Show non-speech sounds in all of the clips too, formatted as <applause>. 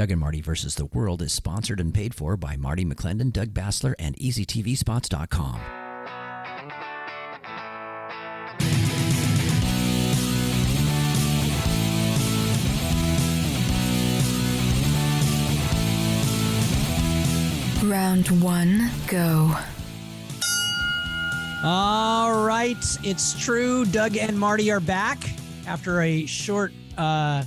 Doug and Marty versus the World is sponsored and paid for by Marty McClendon, Doug Basler, and EasyTVSpots.com. Round one, go. All right, it's true. Doug and Marty are back after a short, uh,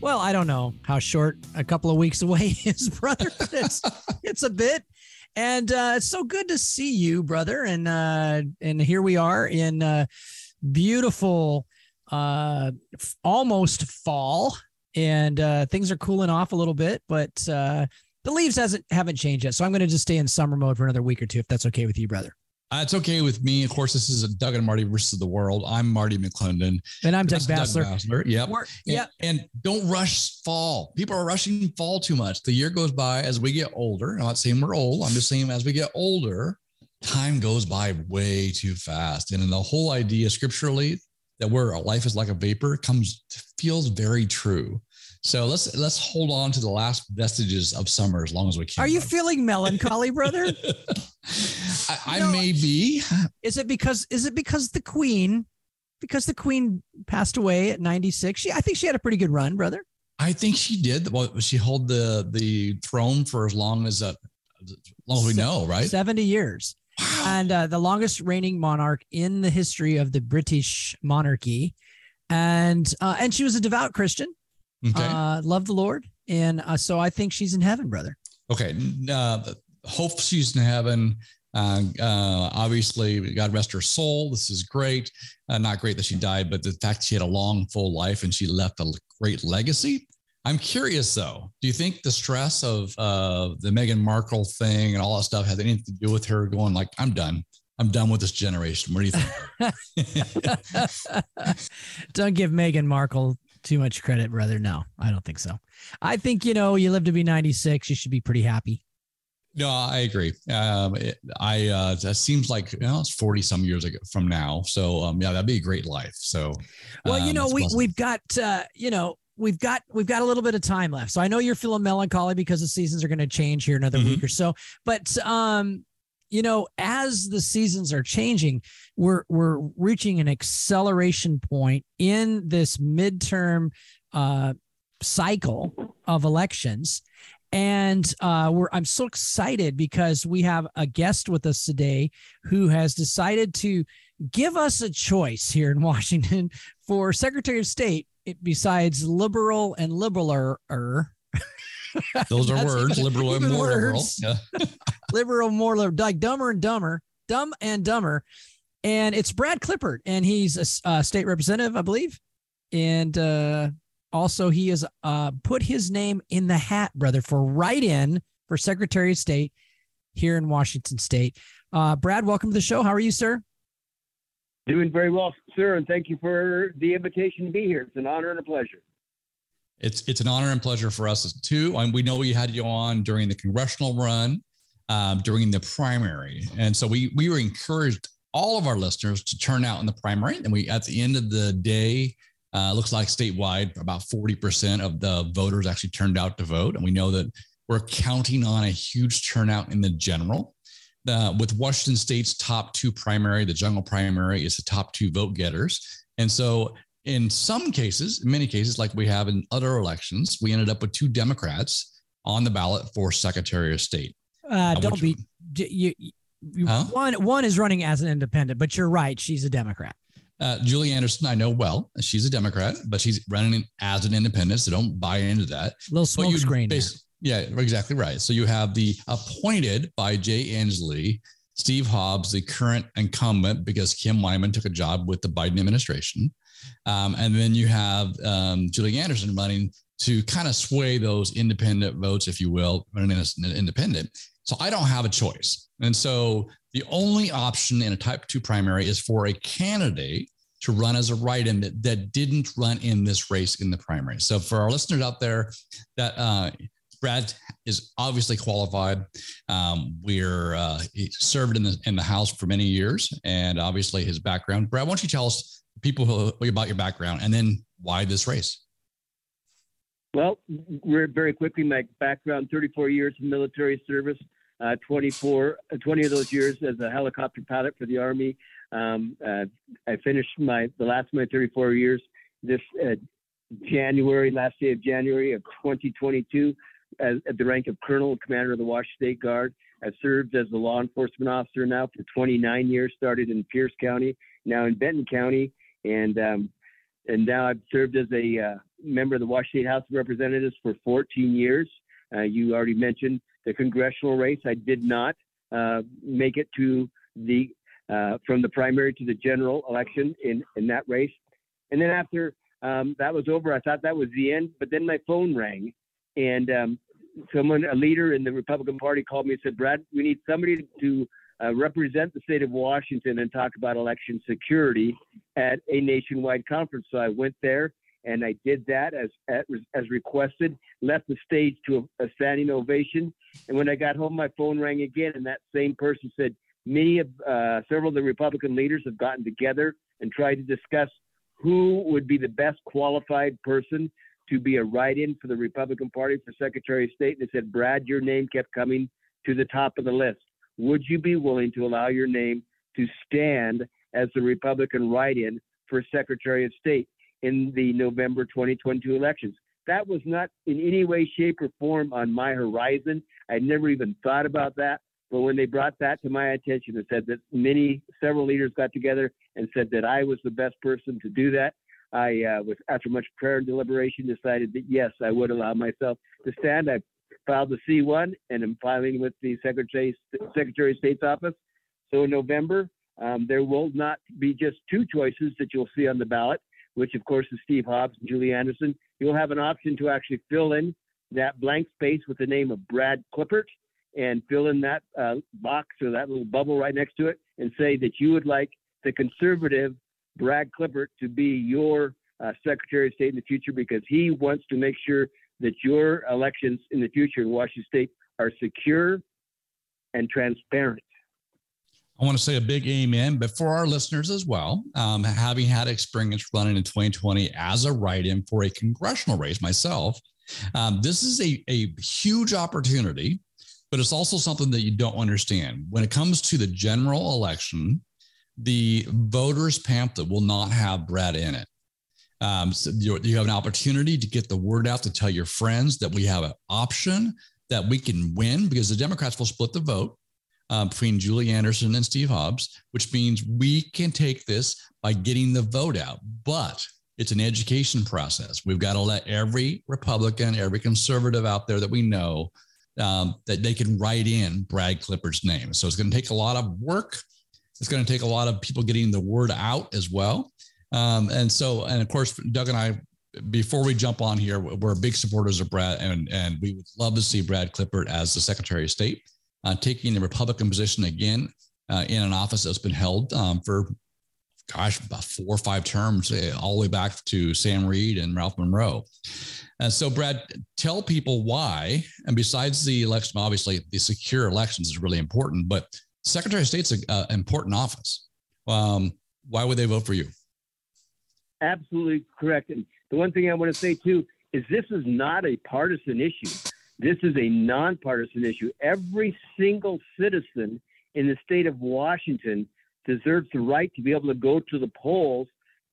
well, I don't know how short, a couple of weeks away <laughs> is, brother. it's it's a bit, and uh, it's so good to see you, brother. And uh, and here we are in uh, beautiful, uh, f- almost fall, and uh, things are cooling off a little bit, but uh, the leaves hasn't haven't changed yet. So I'm going to just stay in summer mode for another week or two, if that's okay with you, brother. Uh, it's okay with me. Of course, this is a Doug and Marty versus the world. I'm Marty McClendon. And I'm Doug Basler. Basler. Yep. We're- And- yeah. And, don't rush fall. People are rushing fall too much. The year goes by as we get older. I'm not saying we're old. I'm just saying as we get older, time goes by way too fast. And in the whole idea scripturally that we're life is like a vapor comes feels very true. So let's let's hold on to the last vestiges of summer as long as we can. Are you feeling melancholy, brother? <laughs> I, I No, may be. is it because is it because the queen because the queen passed away at 96? She I think she had a pretty good run, brother. I think she did. Well, she held the the throne for as long as uh, as long as we know, right? 70 years. And uh, the longest reigning monarch in the history of the British monarchy. And uh, and she was a devout Christian. Okay. Uh, loved the Lord. And uh, so I think she's in heaven, brother. okay. Uh, hope she's in heaven. Uh, uh, obviously, God rest her soul. This is great. Uh, not great that she died, but the fact she had a long, full life and she left a great legacy. I'm curious though. Do you think the stress of uh, the Meghan Markle thing and all that stuff has anything to do with her going like, "I'm done. I'm done with this generation"? What do you think? <laughs> <laughs> Don't give Meghan Markle too much credit, brother. No, I don't think so. I think, you know, you live to be 96. You should be pretty happy. No, I agree. Um, it, I uh, that seems like you know, it's forty some years ago from now. So um, yeah, that'd be a great life. So Well, you um, know, we possible. we've got uh, you know, we've got we've got a little bit of time left. So I know you're feeling melancholy because the seasons are going to change here another Mm-hmm. week or so. But um, you know, as the seasons are changing, we're we're reaching an acceleration point in this midterm uh cycle of elections. And uh, we're I'm so excited because we have a guest with us today who has decided to give us a choice here in <laughs> Washington for Secretary of State. Besides liberal and liberaler, <laughs> those are words, even- liberal and even more liberal. words. Yeah. <laughs> liberal, more liberal, like dumber and dumber, dumb and dumber. And it's Brad Klippert, and he's a, uh, state representative, I believe. And uh, also, he has uh, put his name in the hat, brother, for write in for Secretary of State here in Washington State. Uh, Brad, welcome to the show. How are you, sir? Doing very well, sir, and thank you for the invitation to be here. It's an honor and a pleasure. It's it's an honor and pleasure for us too. And we know we had you on during the congressional run, um, during the primary, and so we we were encouraged all of our listeners to turn out in the primary. And we at the end of the day, uh, looks like statewide about forty percent of the voters actually turned out to vote, and we know that we're counting on a huge turnout in the general. Uh, with Washington State's top two primary, the general primary is the top two vote getters, and so in some cases, in many cases, like we have in other elections, we ended up with two Democrats on the ballot for Secretary of State. Uh, Uh, don't be you. you Huh? One one is running as an independent, but you're right. She's a Democrat. Uh, Julie Anderson, I know well. She's a Democrat, but she's running as an independent, so don't buy into that. Little But smoke you screen. bas- Yeah, exactly right. So you have the appointed by Jay Inslee, Steve Hobbs, the current incumbent, because Kim Wyman took a job with the Biden administration. Um, and then you have um, Julie Anderson running to kind of sway those independent votes, if you will, running as an independent. So I don't have a choice. And so the only option in a type two primary is for a candidate to run as a write-in that, that didn't run in this race in the primary. So for our listeners out there that uh, Brad is obviously qualified. Um, we're uh, he served in the in the House for many years, and obviously his background. Brad, why don't you tell us people about your background and then why this race? Well, we're very quickly. My background: 34 years in military service, uh, 24, uh, 20 of those years as a helicopter pilot for the Army. Um, uh, I finished my the last of my 34 years this uh, January, last day of January of 2022, as, at the rank of Colonel, Commander of the Washington State Guard. I've served as a law enforcement officer now for 29 years. Started in Pierce County, now in Benton County, and um, and now I've served as a uh, member of the Washington House of Representatives for 14 years. Uh, you already mentioned the congressional race. I did not uh, make it to the uh, from the primary to the general election in in that race, and then after um, that was over, I thought that was the end. But then my phone rang, and um, someone, a leader in the Republican Party, called me and said, "Brad, we need somebody to uh, represent the state of Washington and talk about election security at a nationwide conference." So I went there and I did that as as requested. Left the stage to a, a standing ovation, and when I got home, my phone rang again, and that same person said, "Many of uh, several of the Republican leaders have gotten together and tried to discuss who would be the best qualified person to be a write-in for the Republican Party for Secretary of State." And they said, "Brad, your name kept coming to the top of the list. Would you be willing to allow your name to stand as the Republican write-in for Secretary of State?" in the November 2022 elections. That was not in any way, shape, or form on my horizon. I never even thought about that. But when they brought that to my attention and said that many, several leaders got together and said that I was the best person to do that, I uh, was, after much prayer and deliberation, decided that yes, I would allow myself to stand. I filed the C1 and am filing with the Secretary, Secretary of State's office. So in November, um, there will not be just two choices that you'll see on the ballot which of course is Steve Hobbs and Julie Anderson, you'll have an option to actually fill in that blank space with the name of Brad Klippert and fill in that uh, box or that little bubble right next to it and say that you would like the conservative Brad Klippert to be your uh, Secretary of State in the future because he wants to make sure that your elections in the future in Washington State are secure and transparent. I want to say a big amen, but for our listeners as well, um, having had experience running in 2020 as a write in for a congressional race myself, um, this is a, a huge opportunity, but it's also something that you don't understand. When it comes to the general election, the voters' pamphlet will not have Brad in it. Um, so you, you have an opportunity to get the word out to tell your friends that we have an option that we can win because the Democrats will split the vote um, between Julie Anderson and Steve Hobbs, which means we can take this by getting the vote out. But it's an education process. We've got to let every Republican, every conservative out there that we know um, that they can write in Brad Klippert's name. So it's going to take a lot of work. It's going to take a lot of people getting the word out as well. Um, and so, and of course, Doug and I, before we jump on here, we're big supporters of Brad, and, and we would love to see Brad Klippert as the Secretary of State uh, taking the Republican position again uh, in an office that's been held um, for, gosh, about four or five terms, uh, all the way back to Sam Reed and Ralph Munro. And so, Brad, tell people why. And besides the election, obviously, the secure elections is really important, but Secretary of State's an important office. Um, why would they vote for you? Absolutely correct. And the one thing I want to say too is this is not a partisan issue. This is a nonpartisan issue. Every single citizen in the state of Washington deserves the right to be able to go to the polls,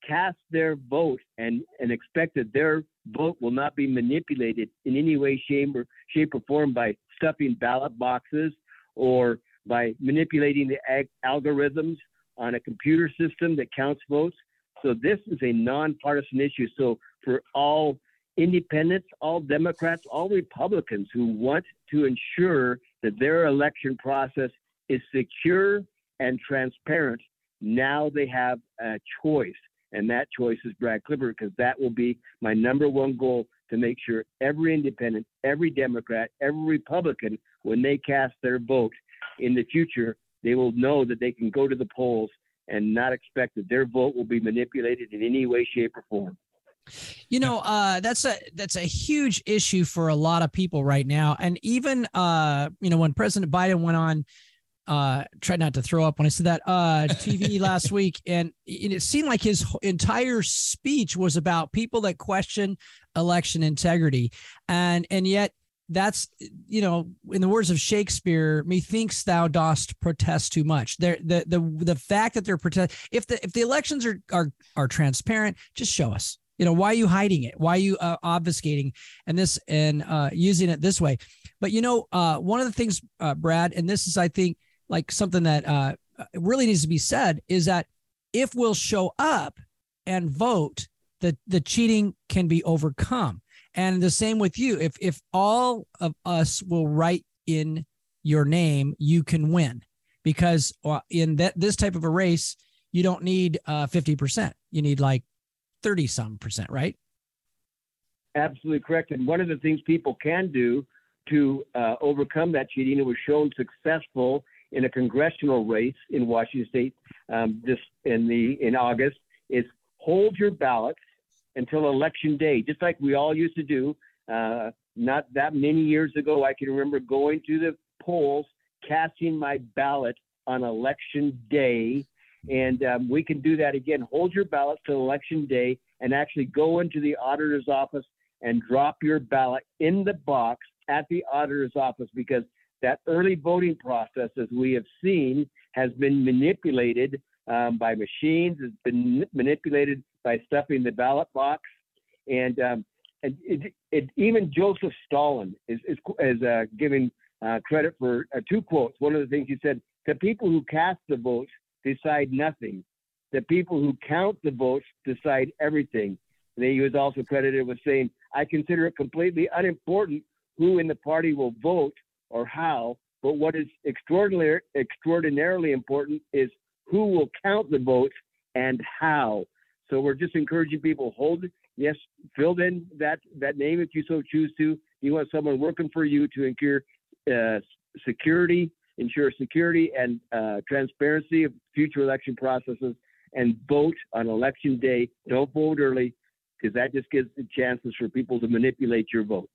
cast their vote, and, and expect that their vote will not be manipulated in any way, shape, or, shape, or form by stuffing ballot boxes or by manipulating the ag- algorithms on a computer system that counts votes. So this is a nonpartisan issue. So for all independents, all Democrats, all Republicans who want to ensure that their election process is secure and transparent. Now they have a choice, and that choice is Brad Klippert because that will be my number one goal to make sure every independent, every Democrat, every Republican, when they cast their vote in the future, they will know that they can go to the polls and not expect that their vote will be manipulated in any way, shape, or form. You know, uh, that's a that's a huge issue for a lot of people right now. And even uh, you know, when President Biden went on uh, tried not to throw up when I said that uh, <laughs> TV last week, and it seemed like his entire speech was about people that question election integrity, and and yet that's you know in the words of shakespeare methinks thou dost protest too much. There the the the fact that they're protest if the if the elections are are are transparent just show us. You know why are you hiding it? Why are you uh, obfuscating and this and uh, using it this way? But you know uh, one of the things uh, brad and this is i think like something that uh, really needs to be said is that if we'll show up and vote the the cheating can be overcome and the same with you if if all of us will write in your name you can win because uh, in that this type of a race you don't need uh, 50% you need like 30 some percent, right? Absolutely correct. And one of the things people can do to uh, overcome that cheating, it was shown successful in a congressional race in Washington State um, this in the in August, is hold your ballots until election day, just like we all used to do. Uh, not that many years ago, I can remember going to the polls, casting my ballot on election day, and um, we can do that again. Hold your ballot till election day and actually go into the auditor's office and drop your ballot in the box at the auditor's office because that early voting process, as we have seen, has been manipulated um, by machines. It's been manipulated by stuffing the ballot box, and um, and it, it, even Joseph Stalin is is, is uh, giving uh, credit for uh, two quotes. One of the things he said: "The people who cast the votes decide nothing. The people who count the votes decide everything. And he was also credited with saying, I consider it completely unimportant who in the party will vote or how, but what is extraordinary, extraordinarily important is who will count the votes and how. So we're just encouraging people hold yes, fill in that that name if you so choose to. You want someone working for you to ensure uh, security ensure security and uh, transparency of future election processes, and vote on election day. Don't vote early because that just gives the chances for people to manipulate your vote.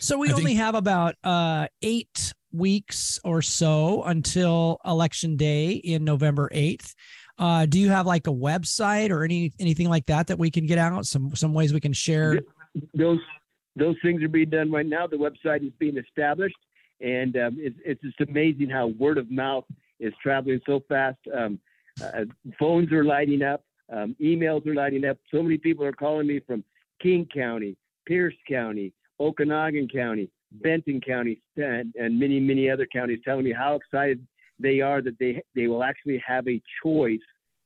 So we I only think- have about uh, eight weeks or so until election day in November 8th. Uh, do you have like a website or any anything like that that we can get out? Some some ways we can share. Those those things are being done right now. The website is being established and um, it's, it's just amazing how word of mouth is traveling so fast. Um, uh, phones are lighting up, um, emails are lighting up. So many people are calling me from King County, Pierce County, Okanogan County, Benton County, and, and many, many other counties telling me how excited they are that they they will actually have a choice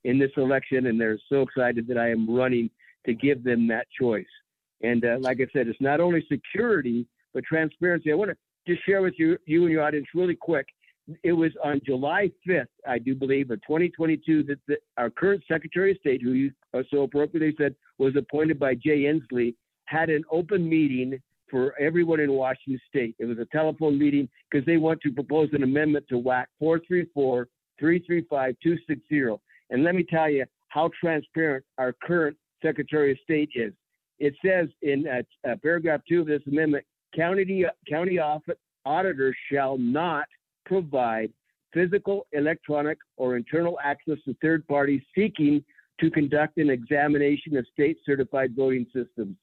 in this election, and they're so excited that I am running to give them that choice. And uh, like I said, it's not only security but transparency. I want to just share with you, you and your audience really quick. It was on July 5th, I do believe, of 2022, that the, our current Secretary of State, who you so appropriately said was appointed by Jay Inslee, had an open meeting for everyone in Washington State. It was a telephone meeting because they want to propose an amendment to WAC 434 335 260. And let me tell you how transparent our current Secretary of State is. It says in uh, uh, paragraph two of this amendment county, county office, auditors shall not provide physical, electronic, or internal access to third parties seeking to conduct an examination of state certified voting systems.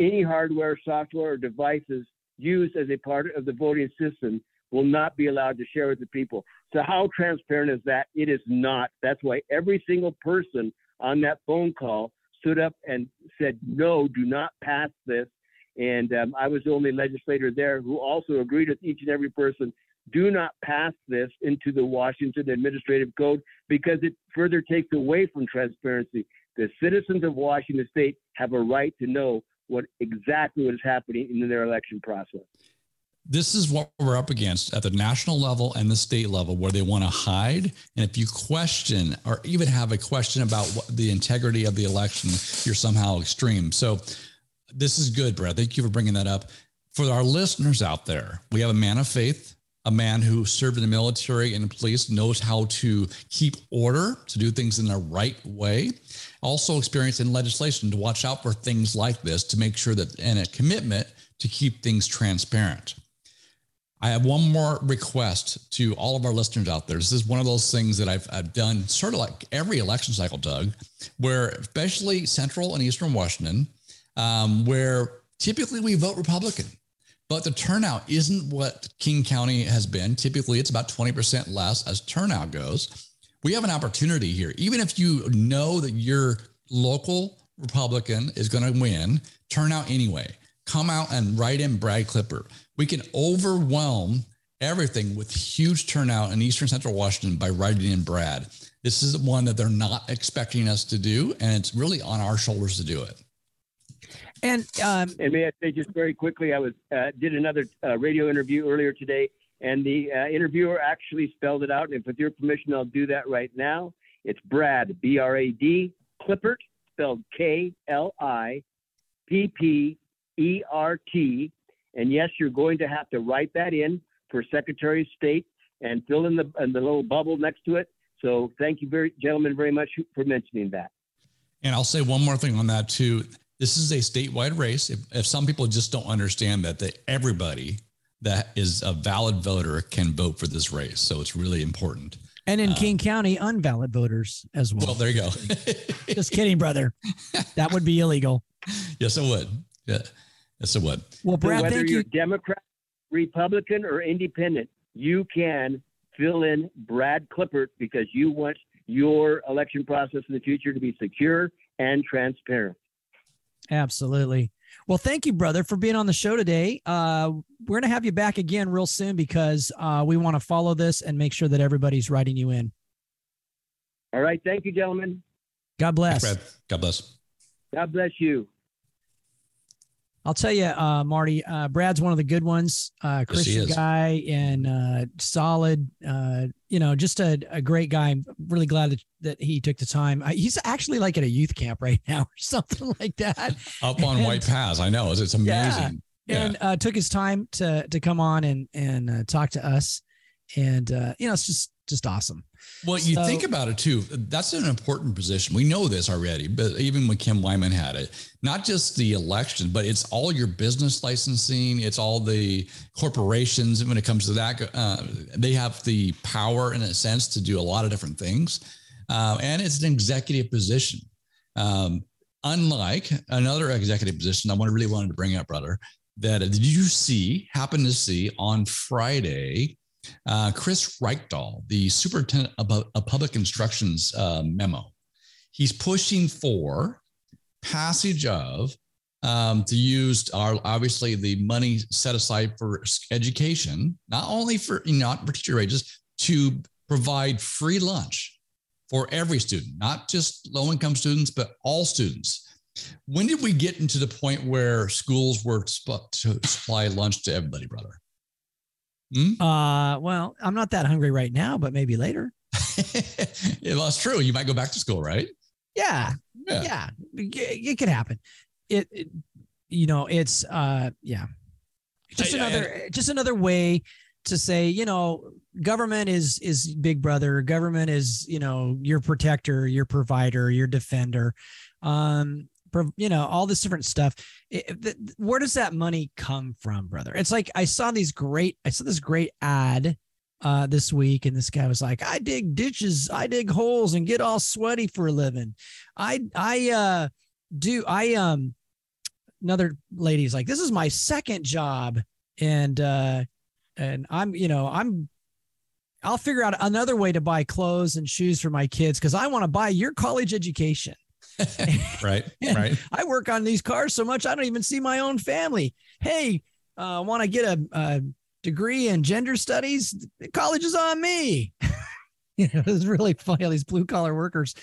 Any hardware, software, or devices used as a part of the voting system will not be allowed to share with the people. So, how transparent is that? It is not. That's why every single person on that phone call stood up and said, No, do not pass this. And um, I was the only legislator there who also agreed with each and every person do not pass this into the Washington Administrative Code because it further takes away from transparency. The citizens of Washington State have a right to know what exactly what is happening in their election process. This is what we're up against at the national level and the state level, where they want to hide. And if you question or even have a question about the integrity of the election, you're somehow extreme. So this is good, Brad. Thank you for bringing that up. For our listeners out there, we have a man of faith, a man who served in the military and the police, knows how to keep order, to do things in the right way. Also, experience in legislation to watch out for things like this, to make sure that, and a commitment to keep things transparent. I have one more request to all of our listeners out there. This is one of those things that I've, I've done sort of like every election cycle, Doug, where especially central and eastern Washington, um, where typically we vote Republican, but the turnout isn't what King County has been. Typically, it's about 20% less as turnout goes. We have an opportunity here. Even if you know that your local Republican is going to win, turn out anyway. Come out and write in Brad Klippert. we can overwhelm everything with huge turnout in Eastern Central Washington by writing in Brad. This is one that they're not expecting us to do, and it's really on our shoulders to do it. And um, and may I say just very quickly, I was uh, did another uh, radio interview earlier today, and the uh, interviewer actually spelled it out. And if with your permission, I'll do that right now. It's Brad B R A D Klippert, spelled K L I P P E R T and yes, you're going to have to write that in for Secretary of State and fill in the, in the little bubble next to it. So thank you, very, gentlemen, very much for mentioning that. And I'll say one more thing on that too. This is a statewide race. If, if some people just don't understand that, that everybody that is a valid voter can vote for this race. So it's really important. And in uh, King County, unvalid voters as well. Well, there you go. <laughs> just kidding, brother. That would be illegal. Yes, it would. Yeah. Yes, it would. Well, Brad, so whether thank you're you. Democrat, Republican, or Independent, you can fill in Brad Klippert because you want your election process in the future to be secure and transparent. Absolutely. Well, thank you, brother, for being on the show today. Uh, we're going to have you back again real soon because uh, we want to follow this and make sure that everybody's writing you in. All right. Thank you, gentlemen. God bless. Thanks, God bless. God bless you. I'll tell you, uh, Marty, uh, Brad's one of the good ones, uh, Christian yes, guy and uh, solid, uh, you know, just a, a, great guy. I'm really glad that, that he took the time. he's actually like at a youth camp right <laughs> now or something like that. <laughs> Up on and, White Pass. I know. It's, it's amazing. Yeah. And uh, took his time to, to come on and, and talk to us. And, you know, it's just, just awesome. Well, you so, think about it too. That's an important position. We know this already, but even when Kim Wyman had it, not just the election, but it's all your business licensing. It's all the corporations. When it comes to that, uh, they have the power in a sense to do a lot of different things. Uh, and it's an executive position. Um, unlike another executive position, I want really wanted to bring up, brother, that did you see, happen to see on Friday, uh, Chris Reykdal, the superintendent of, of public instructions uh, memo, he's pushing for passage of um, to use our obviously the money set aside for education, not only for not for teacher wages, to provide free lunch for every student, not just low income students, but all students. When did we get into the point where schools were supposed to supply lunch to everybody, brother? Hmm? Uh, well, I'm not that hungry right now, but maybe later. <laughs> yeah, well, that's true. You might go back to school, right? Yeah, yeah, yeah. It, it could happen. It, it, you know, it's uh, yeah, just I, another, I, just another way to say, you know, government is is big brother. Government is, you know, your protector, your provider, your defender. Um, you know, all this different stuff. Where does that money come from, brother? It's like I saw these great, I saw this great ad uh, this week, and this guy was like, "I dig ditches, I dig holes, and get all sweaty for a living. I, I, uh, do, I, um." Another lady's like, "This is my second job, and uh, and I'm, you know, I'm I'll figure out another way to buy clothes and shoes for my kids because I want to buy your college education. <laughs> right. Right. <laughs> I work on these cars so much I don't even see my own family. Hey, uh, want to get a, a, degree in gender studies? College is on me. <laughs> you know, it's really funny how these blue collar workers.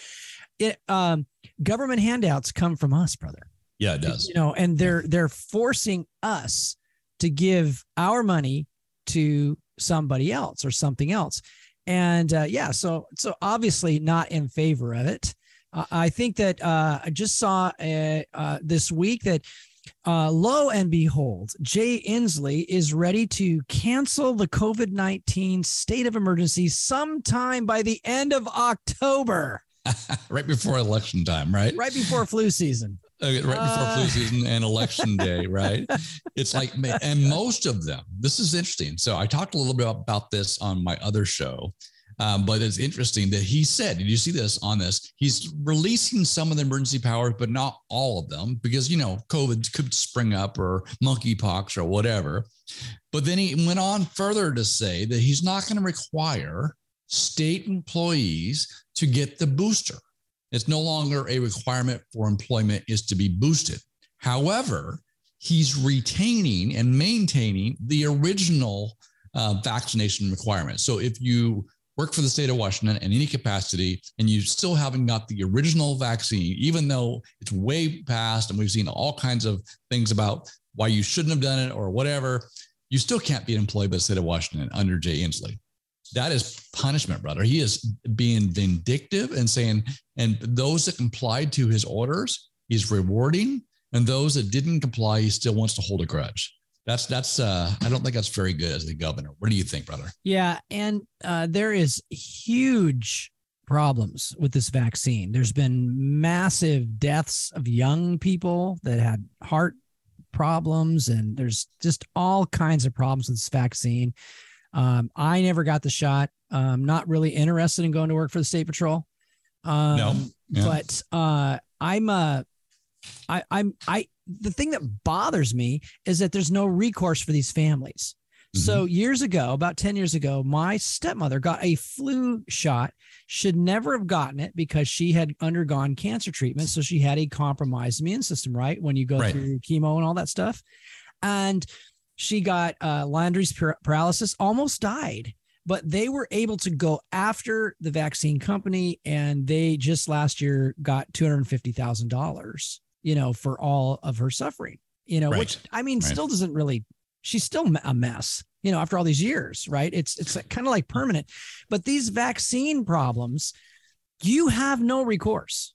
It, um, government handouts come from us, brother. Yeah, it does. You know, and they're they're forcing us to give our money to somebody else or something else. And uh, yeah, so so obviously not in favor of it. I think that uh, I just saw uh, uh, this week that uh, lo and behold, Jay Inslee is ready to cancel the COVID 19 state of emergency sometime by the end of October. <laughs> right before election time, right? Right before flu season. <laughs> uh, right before Uh. flu season and election day, <laughs> right? It's like, and most of them, this is interesting. So I talked a little bit about this on my other show, um, but it's interesting that he said, did you see this on this? He's releasing some of the emergency powers, but not all of them because, you know, COVID could spring up or monkeypox or whatever. But then he went on further to say that he's not going to require state employees to get the booster. It's no longer a requirement for employment is to be boosted. However, he's retaining and maintaining the original uh, vaccination requirement. So if you work for the state of Washington in any capacity and you still haven't got the original vaccine, even though it's way past and we've seen all kinds of things about why you shouldn't have done it or whatever, you still can't be employed by the state of Washington under Jay Inslee. That is punishment, brother. He is being vindictive and saying, and those that complied to his orders, he's rewarding, and those that didn't comply, he still wants to hold a grudge. That's that's. uh I don't think that's very good as the governor. What do you think, brother? Yeah, and uh, there is huge problems with this vaccine. There's been massive deaths of young people that had heart problems, and there's just all kinds of problems with this vaccine. Um, I never got the shot. Um, not really interested in going to work for the state patrol. Um, No. Yeah. but uh, I'm uh, I, I'm I the thing that bothers me is that there's no recourse for these families. Mm-hmm. So years ago, about 10 years ago, my stepmother got a flu shot, should never have gotten it because she had undergone cancer treatment. So she had a compromised immune system, right? When you go right. through chemo and all that stuff. And she got uh, Landry's paralysis, almost died but they were able to go after the vaccine company and they just last year got $250,000 you know, for all of her suffering. You know, which I mean, Right. still doesn't really. She's still a mess, you know, after all these years, right? It's it's kind of like permanent. But these vaccine problems, you have no recourse,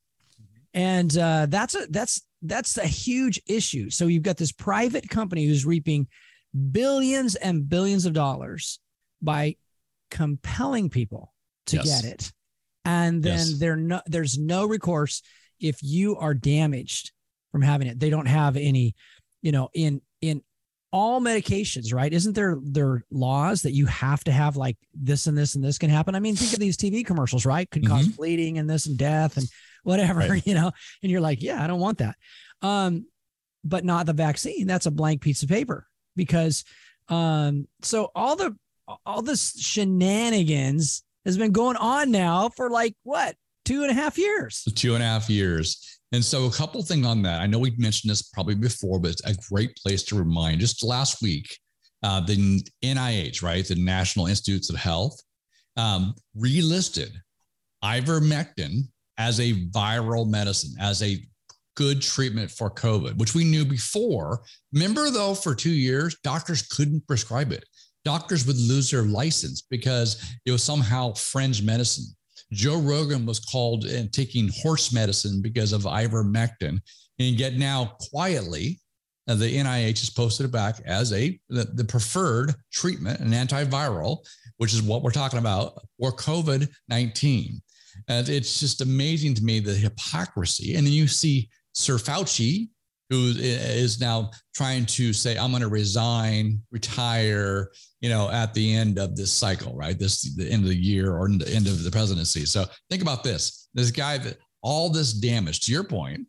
and uh, that's a that's that's a huge issue. So you've got this private company who's reaping billions and billions of dollars by compelling people to Yes. get it, and then Yes. no there's no recourse if you are damaged from having it. They don't have any, you know, in in all medications, right? Isn't there there laws that you have to have like this and this and this can happen? I mean, think of these TV commercials, right? Could cause bleeding and this and death and whatever, Right. <laughs> you know. And you're like, yeah, I don't want that. Um, but not the vaccine. That's a blank piece of paper because um, so all the all this shenanigans has been going on now for like what two and a half years. two and a half years. And so, a couple things on that. I know we mentioned this probably before, but it's a great place to remind. Just last week, uh, the NIH, right, the National Institutes of Health, um, relisted ivermectin as a viral medicine, as a good treatment for COVID, which we knew before. Remember, though, for two years, doctors couldn't prescribe it. Doctors would lose their license because it was somehow fringe medicine. Joe Rogan was called and taking horse medicine because of ivermectin. And yet now, quietly, uh, the NIH has posted it back as a the, the preferred treatment, an antiviral, which is what we're talking about for COVID 19. And it's just amazing to me the hypocrisy. And then you see Sir Fauci, who is now trying to say, I'm going to resign, retire, you know, at the end of this cycle, right? This the end of the year or the end of the presidency. So think about this: this guy that all this damage. To your point,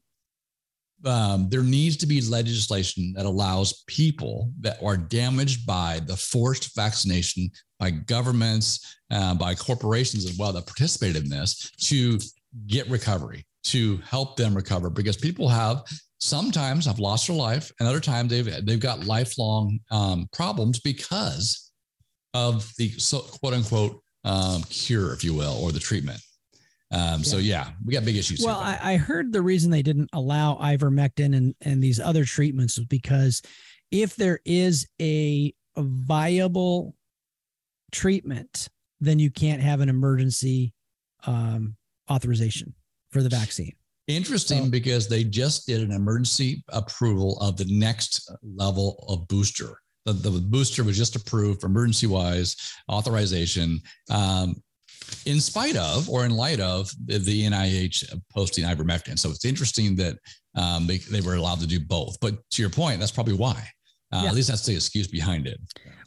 um, there needs to be legislation that allows people that are damaged by the forced vaccination by governments, uh, by corporations as well that participated in this to get recovery, to help them recover, because people have sometimes have lost their life, and other times they've they've got lifelong um, problems because of the so, quote unquote um, cure, if you will, or the treatment. Um, So yeah, we got big issues. Well, I, I heard the reason they didn't allow ivermectin and, and these other treatments was because if there is a, a viable treatment, then you can't have an emergency um, authorization for the vaccine. Interesting So- because they just did an emergency approval of the next level of booster. The, the booster was just approved for emergency wise authorization um, in spite of or in light of the, the NIH posting ivermectin. So it's interesting that Um, they, they were allowed to do both. But to your point, that's probably why. Uh, Yeah. At least that's the excuse behind it.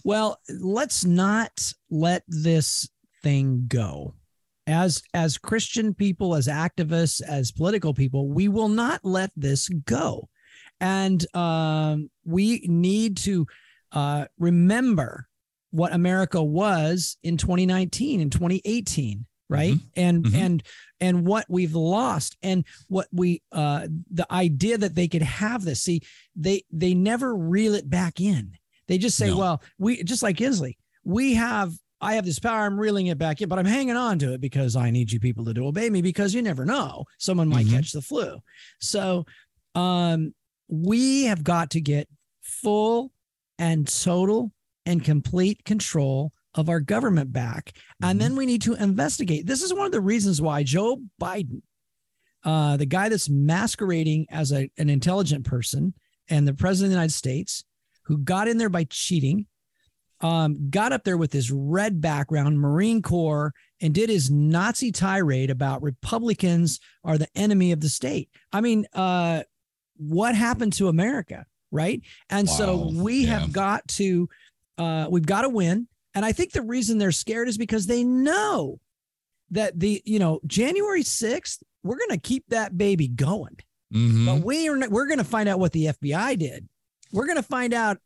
Well, let's not let this thing go. As as Christian people, as activists, as political people, we will not let this go. And um, we need to uh, remember what America was in 2019 and 2018, right? And Mhm. and and what we've lost and what we uh the idea that they could have this. See, they they never reel it back in. They just say, No. well, we just like Inslee, we have I have this power, I'm reeling it back in, but I'm hanging on to it because I need you people to obey me because you never know. Someone might Mhm. catch the flu. So um we have got to get full and total and complete control of our government back. And Mhm. then we need to investigate. This is one of the reasons why Joe Biden, uh, the guy that's masquerading as a, an intelligent person and the president of the United States, who got in there by cheating, um, got up there with his red background, Marine Corps, and did his Nazi tirade about Republicans are the enemy of the state. I mean, uh, what happened to America, right? And so we Yeah. have got to, uh, we've got to win. And I think the reason they're scared is because they know that the, you know, January 6th, we're going to keep that baby going. Mhm. But we are we're going to find out what the FBI did. We're going to find out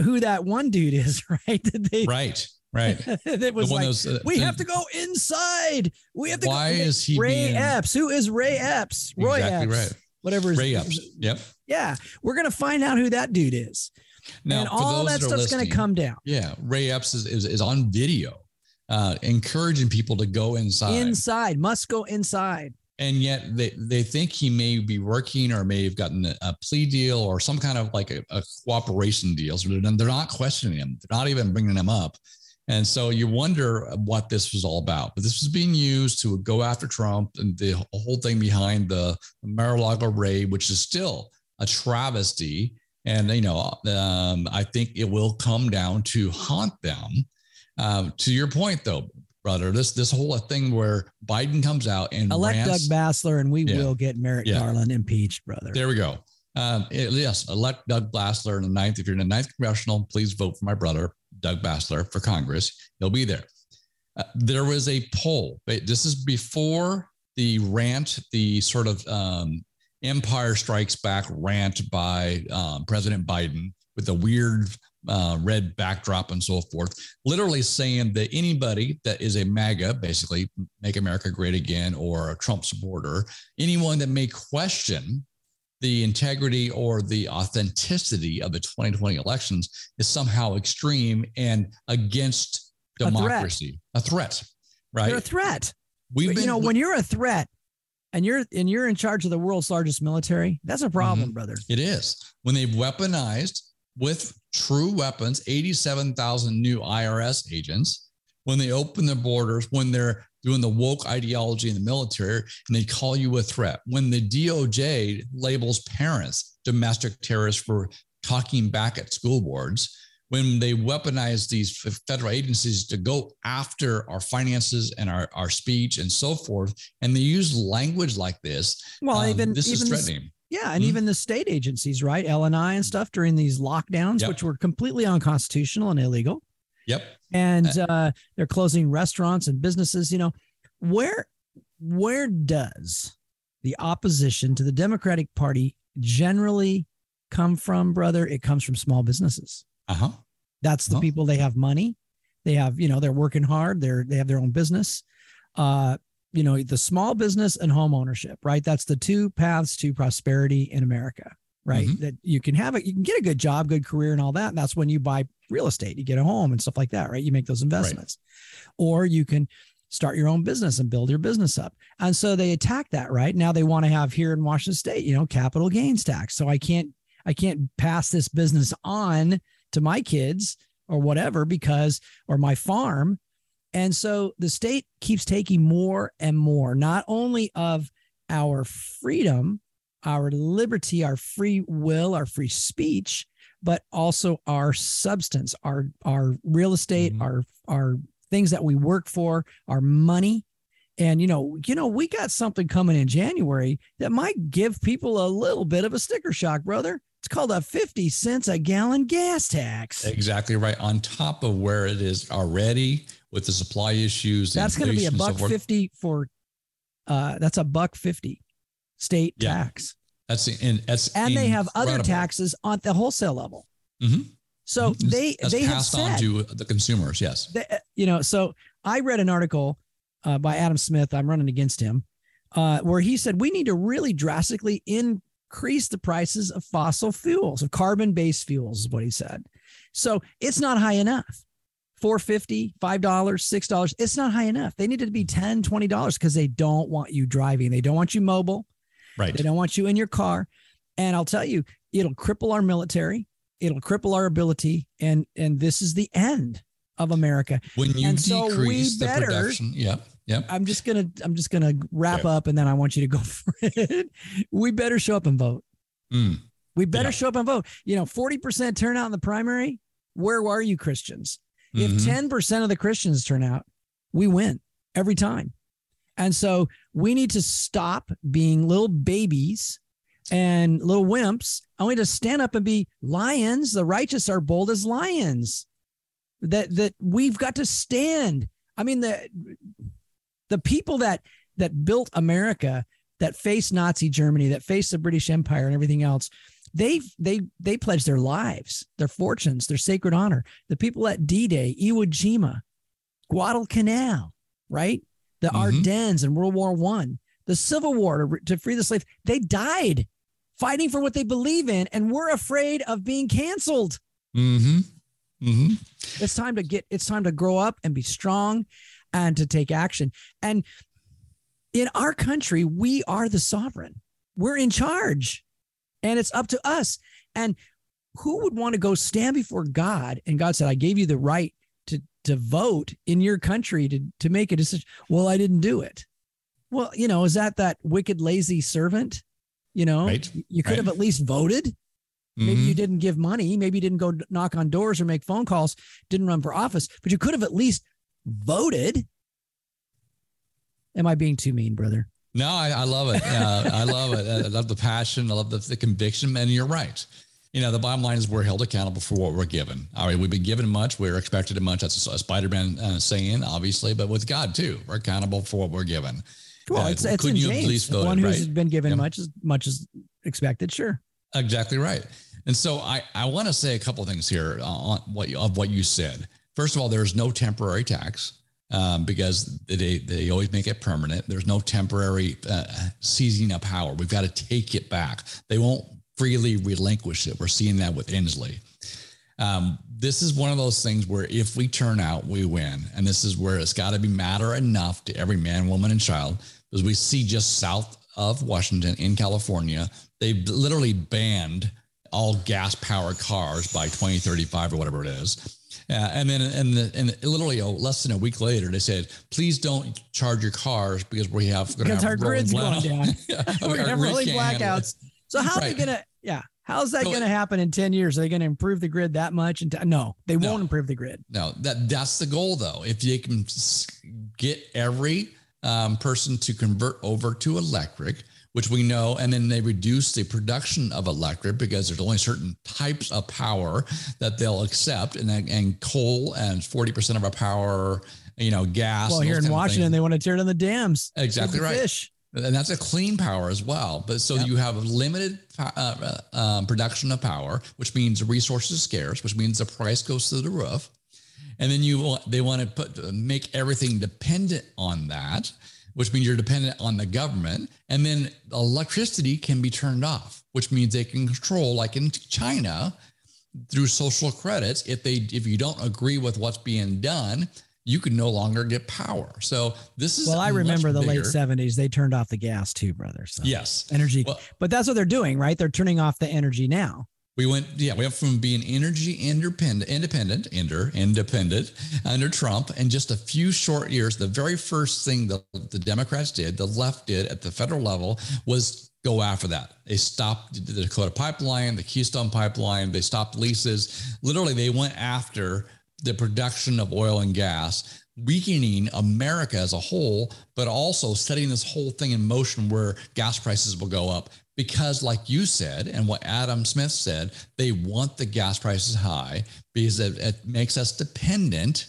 who that one dude is, <laughs> right? That they right, right. <laughs> that was like, that's, uh, we have to go inside. We have to. Why go. is he Ray being- Epps? Who is Ray Epps? Roy Exactly Epps. right. Whatever. his- Ray Epps. Yep. Yeah, we're gonna find out who that dude is, Now, and all those that stuff's gonna come down Yeah, Ray Epps is, is, is on video, uh, encouraging people to go inside, inside. Must go inside. And yet they they think he may be working or may have gotten a, plea deal or some kind of like a, a cooperation deal. So they're, they're not questioning him. They're not even bringing him up. And so you wonder what this was all about. But this was being used to go after Trump and the whole thing behind the Mar-a-Lago raid, which is still a travesty. And you know, um, I think it will come down to haunt them. Uh, to your point, though, brother, this this whole thing where Biden comes out and Elect rants, Doug Basler, and we Yeah. will get Merrick Yeah. Garland impeached, brother. there we go. Um, it- yes, elect Doug Basler in the ninth. If you're in the ninth congressional, please vote for my brother, Doug Basler, for Congress. He'll be there. Uh, there was a poll. This is before the rant, the sort of um, Empire Strikes Back rant by um, President Biden with the weird uh, red backdrop and so forth, literally saying that anybody that is a MAGA, basically Make America Great Again, or a Trump supporter, anyone that may question the integrity or the authenticity of the 2020 elections is somehow extreme and against A threat. democracy, a threat, right? You're a threat. We've been, you know, when you're a threat, and you're and you're in charge of the world's largest military, that's a problem, Mm-hmm. brother. It is. When they've weaponized with true weapons, 87,000 new IRS agents, when they open their borders, when they're doing the woke ideology in the military, and they call you a threat, when the DOJ labels parents domestic terrorists for talking back at school boards, when they weaponize these federal agencies to go after our finances and our, our speech and so forth, and they use language like this, Well, um, even this even is threatening. Yeah, and Mhm. even the state agencies, right? LNI and I and stuff during these lockdowns, Yep. which were completely unconstitutional and illegal. Yep. And uh, they're closing restaurants and businesses. You know, where where does the opposition to the Democratic Party generally come from, brother? It comes from small businesses. Uh huh. That's the Huh. people they have money. They have, you know, they're working hard. They're they have their own business. Uh, you know, the small business and home ownership, right? That's the two paths to prosperity in America, right? Mhm. That you can have it, you can get a good job, good career, and all that. And that's when you buy real estate, you get a home and stuff like that, right? You make those investments, or you can start your own business and build your business up. And so they attack that, right? Now they want to have here in Washington State, you know, capital gains tax. So I can't, I can't pass this business on to my kids or whatever because or my farm and so the state keeps taking more and more not only of our freedom our liberty our free will our free speech but also our substance our our real estate Mhm. our our things that we work for our money And you know, you know, we got something coming in January that might give people a little bit of a sticker shock, brother. It's called a 50 cents a gallon gas tax. Exactly right. On top of where it is already with the supply issues. That's going to be a and so buck forth. 50 for uh that's a buck 50 state Yeah. tax. That's in, that's And they have other taxes on the wholesale level. Mhm. So they That's they have passed said on to the consumers. Yes. they, uh, you know, so I read an article uh, by Adam Smith. I'm running against him, uh, where he said we need to really drastically increase the prices of fossil fuels, of carbon-based fuels, is what he said. So it's not high enough. 450 $5, $6. It's not high enough. They need it to be $10, $20 because they don't want you driving. They don't want you mobile. Right. They don't want you in your car. And I'll tell you, it'll cripple our military. It'll cripple our ability. And and this is the end of America. When you And so we decrease the better- production, yep, yep. I'm just gonna I'm just gonna wrap Okay. up and then I want you to go <laughs> for it. We better show up and vote. Mm. We better Yeah. show up and vote. You know, 40% turnout in the primary. Where are you Christians? If Mhm. 10% of the Christians turn out, we win every time. And so we need to stop being little babies and little wimps. I want to stand up and be lions. The righteous are bold as lions. That that we've got to stand. I mean, the the people that that built America, that faced Nazi Germany, that faced the British Empire and everything else, they they they pledged their lives, their fortunes, their sacred honor. The people at D-Day, Iwo Jima, Guadalcanal, right? The Mhm. Ardennes in World War One, the Civil War to, to free the slaves. They died fighting for what they believe in, and we're afraid of being canceled. Mm-hmm. Mm-hmm. It's time to get. It's time to grow up and be strong, and to take action. And in our country, we are the sovereign. We're in charge, and it's up to us. And who would want to go stand before God? And God said, "I gave you the right to to vote in your country to to make a decision." Well, I didn't do it. Well, you know, is that that wicked, lazy servant? You know, Right, you could have at least voted. Maybe Mhm. you didn't give money. Maybe you didn't go knock on doors or make phone calls, didn't run for office, but you could have at least voted. Am I being too mean, brother? No, I, I love it. Uh, I love it. I love the passion. I love the, the conviction. And you're right. You know, the bottom line is we're held accountable for what we're given. All right, we've been given much. We're expected much. That's a, Spider-Man uh, saying, obviously, but with God too, we're accountable for what we're given. Well, Uh, it's, it's in couldn't you have at James. voted, one who's right? been given Yep. much as much as expected. Sure. Exactly right. And so I, I want to say a couple of things here on what you, of what you said. First of all, there's no temporary tax um, because they they always make it permanent. There's no temporary uh, seizing of power. We've got to take it back. They won't freely relinquish it. We're seeing that with Inslee. Um, this is one of those things where if we turn out, we win. And this is where it's got to be matter enough to every man, woman, and child, because we see just south of Washington in California, they've literally banned all gas powered cars by 2035 or whatever it is. Uh, and then, and, the, and literally oh, less than a week later, they said, "Please don't charge your cars because we have gonna Because have our grid's going down. <laughs> Yeah, <laughs> We're gonna have grid rolling can't handle it. blackouts. So how are they gonna? Yeah. How's that So- gonna happen in ten years? Are they gonna improve the grid that much? And no, they No. won't improve the grid. No, that that's the goal though. If you can get every um, person to convert over to electric, which we know, and then they reduce the production of electric because there's only certain types of power that they'll accept, and then- and coal and forty percent of our power, you know, gas. Well, here in Washington, they want to tear down the dams. Exactly the right. Fish. and that's a clean power as well. But so Yep. you have limited uh, uh, um, production of power, which means resources are scarce, which means the price goes through the roof. And then you want, they want to put make everything dependent on that, which means you're dependent on the government. And then electricity can be turned off, which means they can control, like in China, through social credits. If they if you don't agree with what's being done, you can no longer get power. So this is Well, I remember the late seventies. They turned off the gas too, brother. So Yes. energy. Well- but that's what they're doing, right? They're turning off the energy now. We went, yeah, we went from being energy independent, independent, under, independent under Trump, in just a few short years. The very first thing that the Democrats did, the left did at the federal level, was go after that. They stopped the Dakota pipeline, the Keystone pipeline. They stopped leases. Literally, they went after the production of oil and gas, weakening America as a whole, but also setting this whole thing in motion where gas prices will go up. Because, like you said, and what Adam Smith said, they want the gas prices high because it, it makes us dependent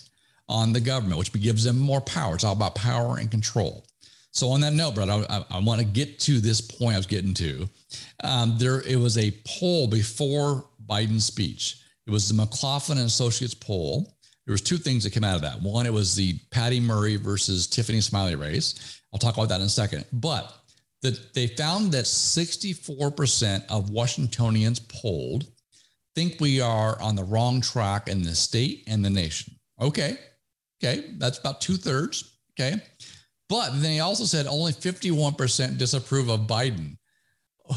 on the government, which gives them more power. It's all about power and control. So, on that note, brother, I, I, want to get to this point I was getting to. Um, there, it was a poll before Biden's speech. It was the McLaughlin and Associates poll. There was two things that came out of that. One, it was the Patty Murray versus Tiffany Smiley race. I'll talk about that in a second. But that they found that 64% of Washingtonians polled think we are on the wrong track in the state and the nation. Okay. Okay. That's about two thirds. Okay. But then they also said only 51% disapprove of Biden.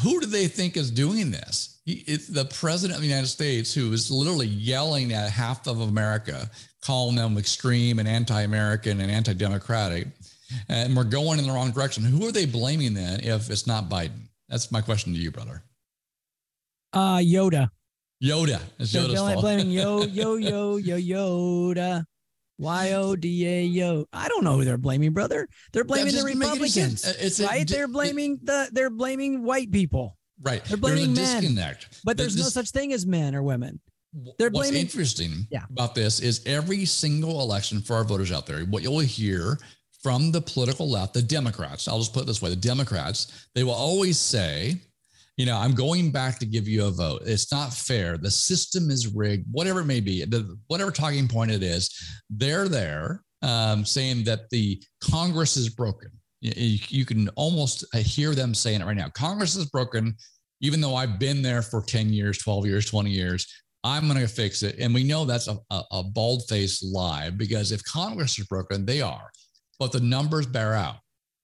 Who do they think is doing this? It's the president of the United States who is literally yelling at half of America, calling them extreme and anti American and anti Democratic and we're going in the wrong direction. Who are they blaming then if it's not Biden? That's my question to you, brother. Uh, Yoda. Yoda. It's Yoda's They're fault. blaming yo <laughs> yo yo yo Yoda. Y O D A Yo. I don't know who they're blaming, brother. They're blaming the doesn't make any Republicans, sense. It's right? They're it- blaming the. They're blaming white people, right. they're There's a blaming men. disconnect. but there's no such thing as men or women. they're What's blaming- interesting Yeah. about this is every single election for our voters out there, what you'll hear from the political left, the Democrats, I'll just put it this way the Democrats, they will always say, you know, I'm going back to give you a vote. It's not fair. The system is rigged, whatever it may be, the, whatever talking point it is, they're there um, saying that the Congress is broken. You, you- can almost uh, hear them saying it right now. Congress is broken, even though I've been there for 10 years, 12 years, 20 years. I'm going to fix it. And we know that's a, a, a bald faced lie because if Congress is broken, they are. But the numbers bear out.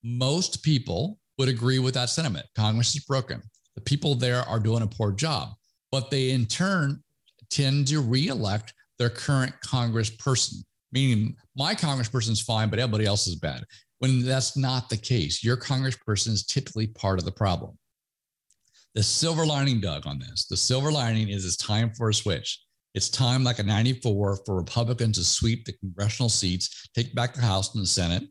Most people would agree with that sentiment. Congress is broken. The people there are doing a poor job, but they in turn tend to reelect their current congressperson, meaning my congressperson is fine, but everybody else is bad. When that's not the case, your congressperson is typically part of the problem. The silver lining, Doug, on this, the silver lining is it's time for a switch. It's time, like a 94, for Republicans to sweep the congressional seats, take back the House and the Senate.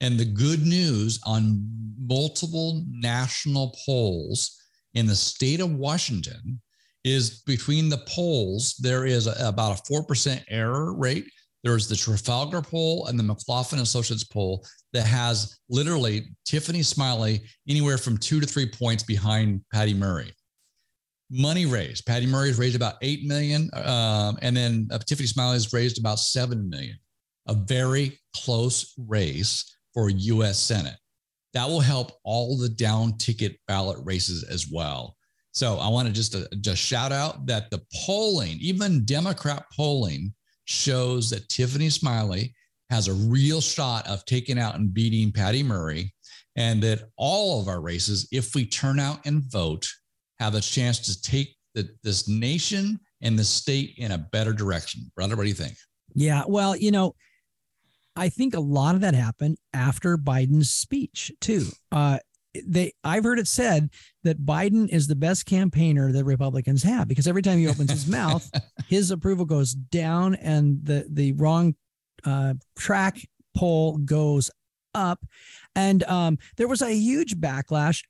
And the good news on multiple national polls in the state of Washington is between the polls, there is a, about a 4% error rate. There's the Trafalgar poll and the McLaughlin Associates poll that has literally Tiffany Smiley anywhere from two to three points behind Patty Murray. Money raised. Patty Murray has raised about 8 million. Um, and then uh, Tiffany Smiley has raised about 7 million. A very close race for US Senate. That will help all the down ticket ballot races as well. So I want to just uh, just shout out that the polling, even Democrat polling, shows that Tiffany Smiley has a real shot of taking out and beating Patty Murray, and that all of our races, if we turn out and vote, have a chance to take the, this nation and the state in a better direction. Brother, what do you think? Yeah. Well, you know, I think a lot of that happened after Biden's speech too. Uh, they, I've heard it said that Biden is the best campaigner that Republicans have because every time he opens his mouth, <laughs> his approval goes down and the the wrong uh, track poll goes up. And um, there was a huge backlash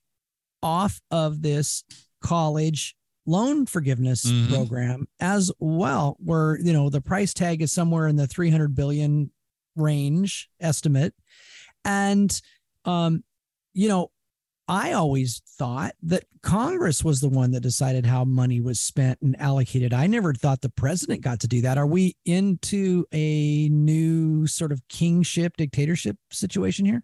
off of this college loan forgiveness Mhm. program as well, where you know the price tag is somewhere in the 300 billion range estimate. And um, you know, I always thought that Congress was the one that decided how money was spent and allocated. I never thought the president got to do that. Are we into a new sort of kingship dictatorship situation here?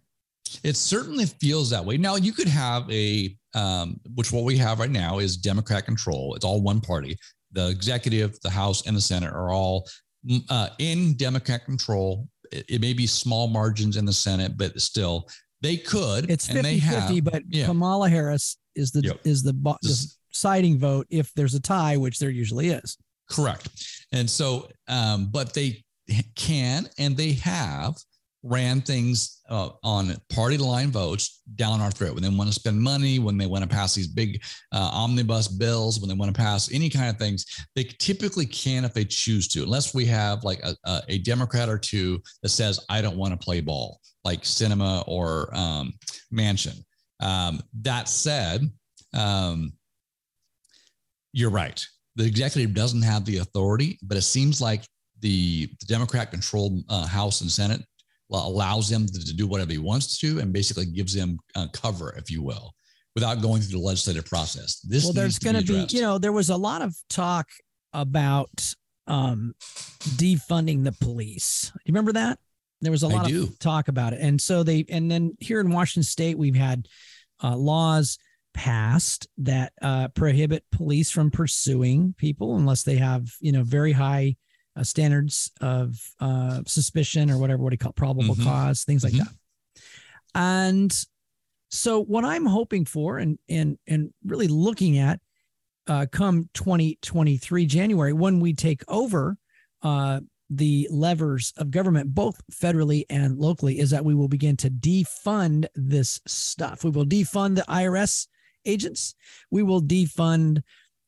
It certainly feels that way. Now you could have a, um, which what we have right now is Democrat control. It's all one party. The executive, the House, and the Senate are all mm, uh, in Democrat control. It, it may be small margins in the Senate, but still, they could. It's and they 50 have. 50, but yeah. Kamala Harris is the Yep. is the, bo- the deciding vote if there's a tie, which there usually is. Correct. And so, um, but they can and they have ran things uh, on party line votes down our throat when they want to spend money, when they want to pass these big uh, omnibus bills, when they want to pass any kind of things. They typically can if they choose to, unless we have like a, a, a Democrat or two that says, I don't want to play ball, like Sinema or um, Manchin. Um, that said, um, you're right. The executive doesn't have the authority, but it seems like the, the Democrat controlled uh, House and Senate allows him to do whatever he wants to and basically gives him uh, cover, if you will, without going through the legislative process. This well, there's going to be, be, you know, there was a lot of talk about um, defunding the police. Do you remember that? There was a lot of talk about it, and so they, and then here in Washington State, we've had uh, laws passed that uh, prohibit police from pursuing people unless they have, you know, very high uh, standards of uh, suspicion or whatever, what do you call it, probable mm-hmm. cause, things like mm-hmm. that. And so what I'm hoping for and and and really looking at uh, come 2023 January when we take over uh, the levers of government, both federally and locally, is that we will begin to defund this stuff. We will defund the IRS agents. We will defund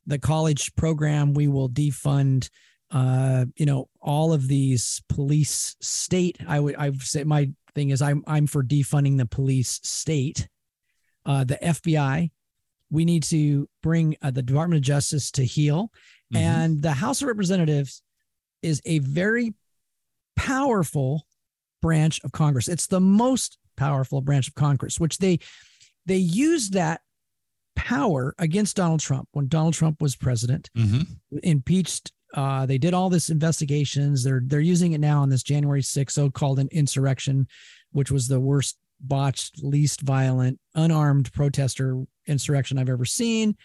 the college program. We will defund uh, you know, all of these police state. I would I would say my thing is I'm I'm for defunding the police state, uh, the FBI. We need to bring uh, the Department of Justice to heel, mm-hmm. and the House of Representatives is a very powerful branch of Congress. It's the most powerful branch of Congress, which they they used that power against Donald Trump when Donald Trump was president, mm-hmm. impeached uh, they did all this investigations. They're they're using it now on this January 6th so-called an insurrection, which was the worst botched, least violent, unarmed protester insurrection I've ever seen.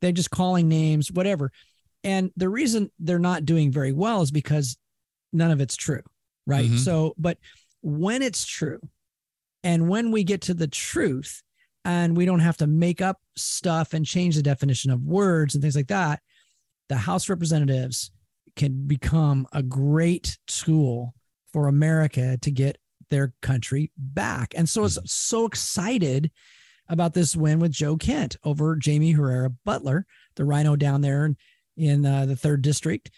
They're just calling names, whatever. And the reason they're not doing very well is because none of it's true, right? Mm-hmm. So, but when it's true, and when we get to the truth, and we don't have to make up stuff and change the definition of words and things like that, the House Representatives can become a great tool for America to get their country back. And so it's so excited about this win with Joe Kent over Jaime Herrera Beutler, the RINO down there in, in uh, the third district.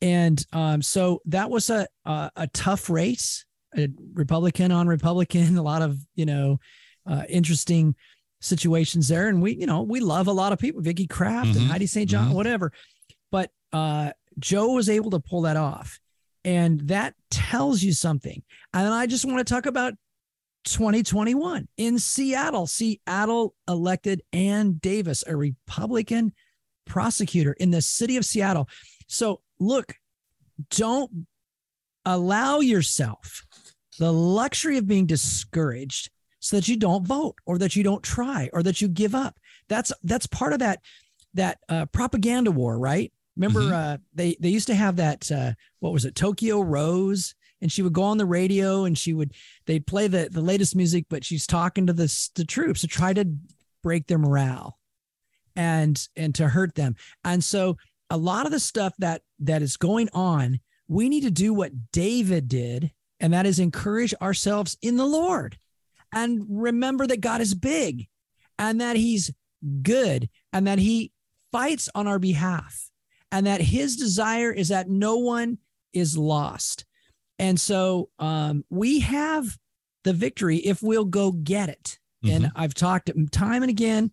And um, so that was a, a, a tough race, a Republican on Republican, <laughs> a lot of, you know, uh, interesting situations there. And we, you know, we love a lot of people, Vicki Kraft mm-hmm. and Heidi St. John, mm-hmm. whatever. But uh, Joe was able to pull that off. And that tells you something. And I just want to talk about 2021 in Seattle. Seattle elected Ann Davis, a Republican prosecutor in the city of Seattle. So, look, don't allow yourself the luxury of being discouraged so that you don't vote or that you don't try or that you give up. That's that's part of that that uh, propaganda war, right? Remember, mm-hmm. uh, they they used to have that. Uh, what was it, Tokyo Rose? And she would go on the radio and she would they'd play the the latest music, but she's talking to the the troops to try to break their morale and and to hurt them. And so a lot of the stuff that that is going on, we need to do what David did, and that is encourage ourselves in the Lord and remember that God is big and that he's good and that he fights on our behalf and that his desire is that no one is lost. And so um, we have the victory if we'll go get it. Mm-hmm. And I've talked time and again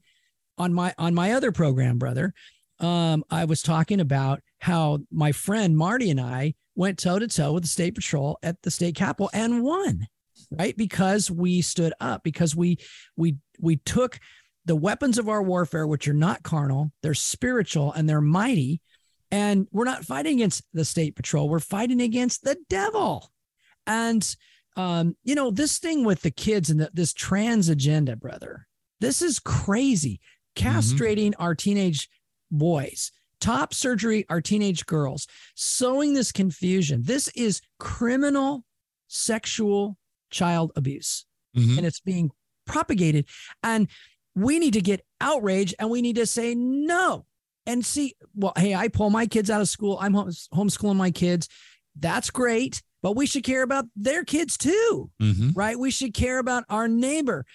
on my on my other program, brother. Um, I was talking about how my friend Marty and I went toe to toe with the state patrol at the state capitol and won, right? Because we stood up, because we we we took the weapons of our warfare, which are not carnal, they're spiritual and they're mighty, and we're not fighting against the state patrol, we're fighting against the devil. And, um, you know, this thing with the kids and the, this trans agenda, brother, this is crazy. Mm-hmm. Castrating mm-hmm. our teenage boys, top surgery, our teenage girls, sowing this confusion. This is criminal sexual child abuse. Mm-hmm. And it's being propagated. And we need to get outraged and we need to say no and see, well, hey, I pull my kids out of school. I'm homeschooling my kids. That's great. but we should care about their kids too, Mm-hmm. right? We should care about our neighbor.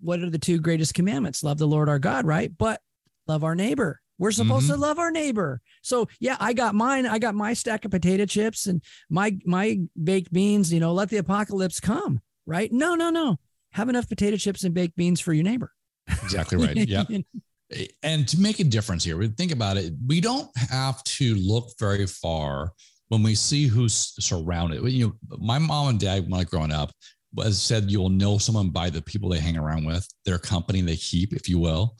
What are the two greatest commandments? Love the Lord our God, right? But love our neighbor. We're supposed Mhm. to love our neighbor. So yeah, I got mine. I got my stack of potato chips and my my baked beans. You know, let the apocalypse come, right? No, no, no. Have enough potato chips and baked beans for your neighbor. Exactly right. yeah. <laughs> And to make a difference here, we think about it. We don't have to look very far when we see who's surrounded. You know, my mom and dad, when I growing up, was said you'll know someone by the people they hang around with, their company they keep, if you will.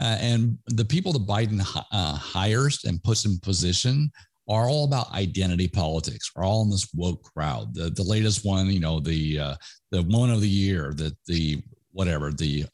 Uh, and the people that Biden uh, hires and puts in position are all about identity politics. We're all in this woke crowd. The the latest one, you know, the uh, the one of the year, the the whatever the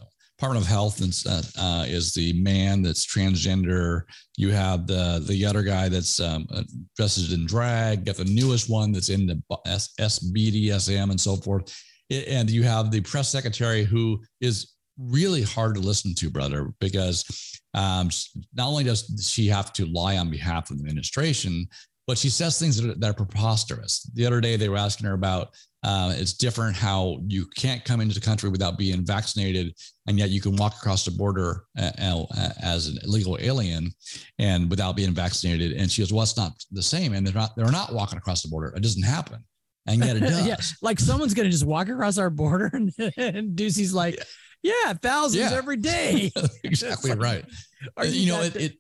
Department of Health and uh, is the man that's transgender. You have the the other guy that's um, uh, dresses in drag. Got the newest one that's in the SBDSM and so forth. And you have the press secretary who is really hard to listen to, brother, because um, not only does she have to lie on behalf of the administration, but she says things that are, that are preposterous. The other day, they were asking her about uh, it's different how you can't come into the country without being vaccinated, and yet you can walk across the border uh, uh, as an illegal alien and without being vaccinated. And she goes, "Well, it's not the same, and they're not they're not walking across the border. It doesn't happen." And yet it <laughs> does. yeah, like someone's gonna just walk across our border, <laughs> and, and Doocy's like, "Yeah, thousands Yeah. every <laughs> day." exactly like, right. Are you know, it, it